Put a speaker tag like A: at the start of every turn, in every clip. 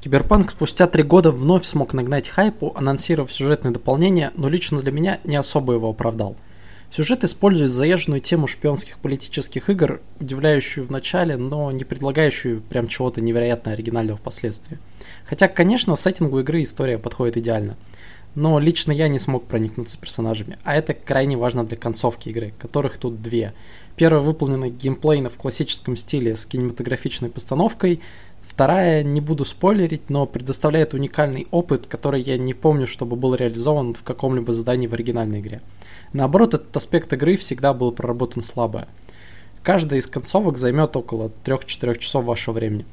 A: Киберпанк спустя три года вновь смог нагнать хайпу, анонсировав сюжетное дополнение, но лично для меня не особо его оправдал. Сюжет использует заезженную тему шпионских политических игр, удивляющую в начале, но не предлагающую прям чего-то невероятно оригинального впоследствии. Хотя, конечно, сеттингу игры история подходит идеально. Но лично я не смог проникнуться персонажами, а это крайне важно для концовки игры, которых тут две. Первая выполнена геймплейно в классическом стиле с кинематографичной постановкой, Вторая, не буду спойлерить, но предоставляет уникальный опыт, который я не помню, чтобы был реализован в каком-либо задании в оригинальной игре. Наоборот, этот аспект игры всегда был проработан слабо. Каждая из концовок займет около 3-4 часов вашего времени.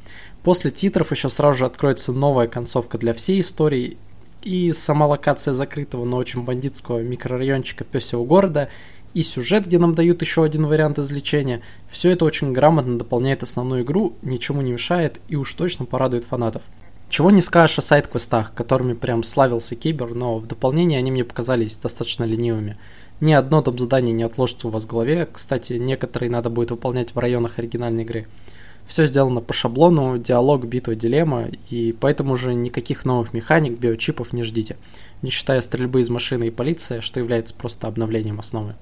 A: После титров еще сразу же откроется новая концовка для всей истории, и сама локация закрытого, но очень бандитского микрорайончика Песего города – и сюжет, где нам дают еще один вариант извлечения. Все это очень грамотно дополняет основную игру, ничему не мешает и уж точно порадует фанатов. Чего не скажешь о сайт-квестах, которыми прям славился Кибер, но в дополнение они мне показались достаточно ленивыми. Ни одно там задание не отложится у вас в голове, кстати, некоторые надо будет выполнять в районах оригинальной игры. Все сделано по шаблону, диалог, битва, дилемма, и поэтому уже никаких новых механик, биочипов не ждите, не считая стрельбы из машины и полиции, что является просто обновлением основы.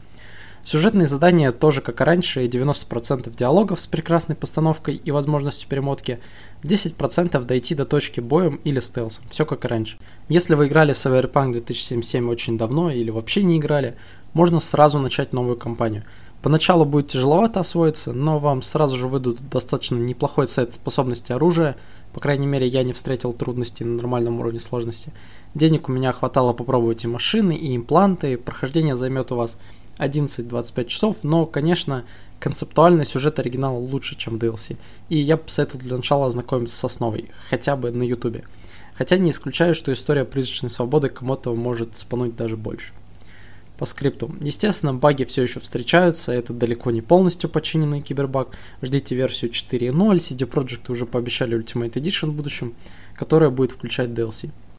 A: Сюжетные задания тоже, как и раньше, 90% диалогов с прекрасной постановкой и возможностью перемотки, 10% дойти до точки боем или стелсом, все как и раньше. Если вы играли в Cyberpunk 2077 очень давно или вообще не играли, можно сразу начать новую кампанию. Поначалу будет тяжеловато освоиться, но вам сразу же выдадут достаточно неплохой сет способностей оружия, по крайней мере я не встретил трудностей на нормальном уровне сложности. Денег у меня хватало попробовать и машины, и импланты, прохождение займет у вас 11-25 часов, но, конечно, концептуально сюжет оригинала лучше, чем DLC. И я бы посоветовал для начала ознакомиться с основой, хотя бы на ютубе. Хотя не исключаю, что история призрачной свободы кому-то может спануть даже больше. По скрипту. Естественно, баги все еще встречаются, это далеко не полностью починенный кибербаг. Ждите версию 4.0, CD Projekt уже пообещали Ultimate Edition в будущем, которая будет включать DLC.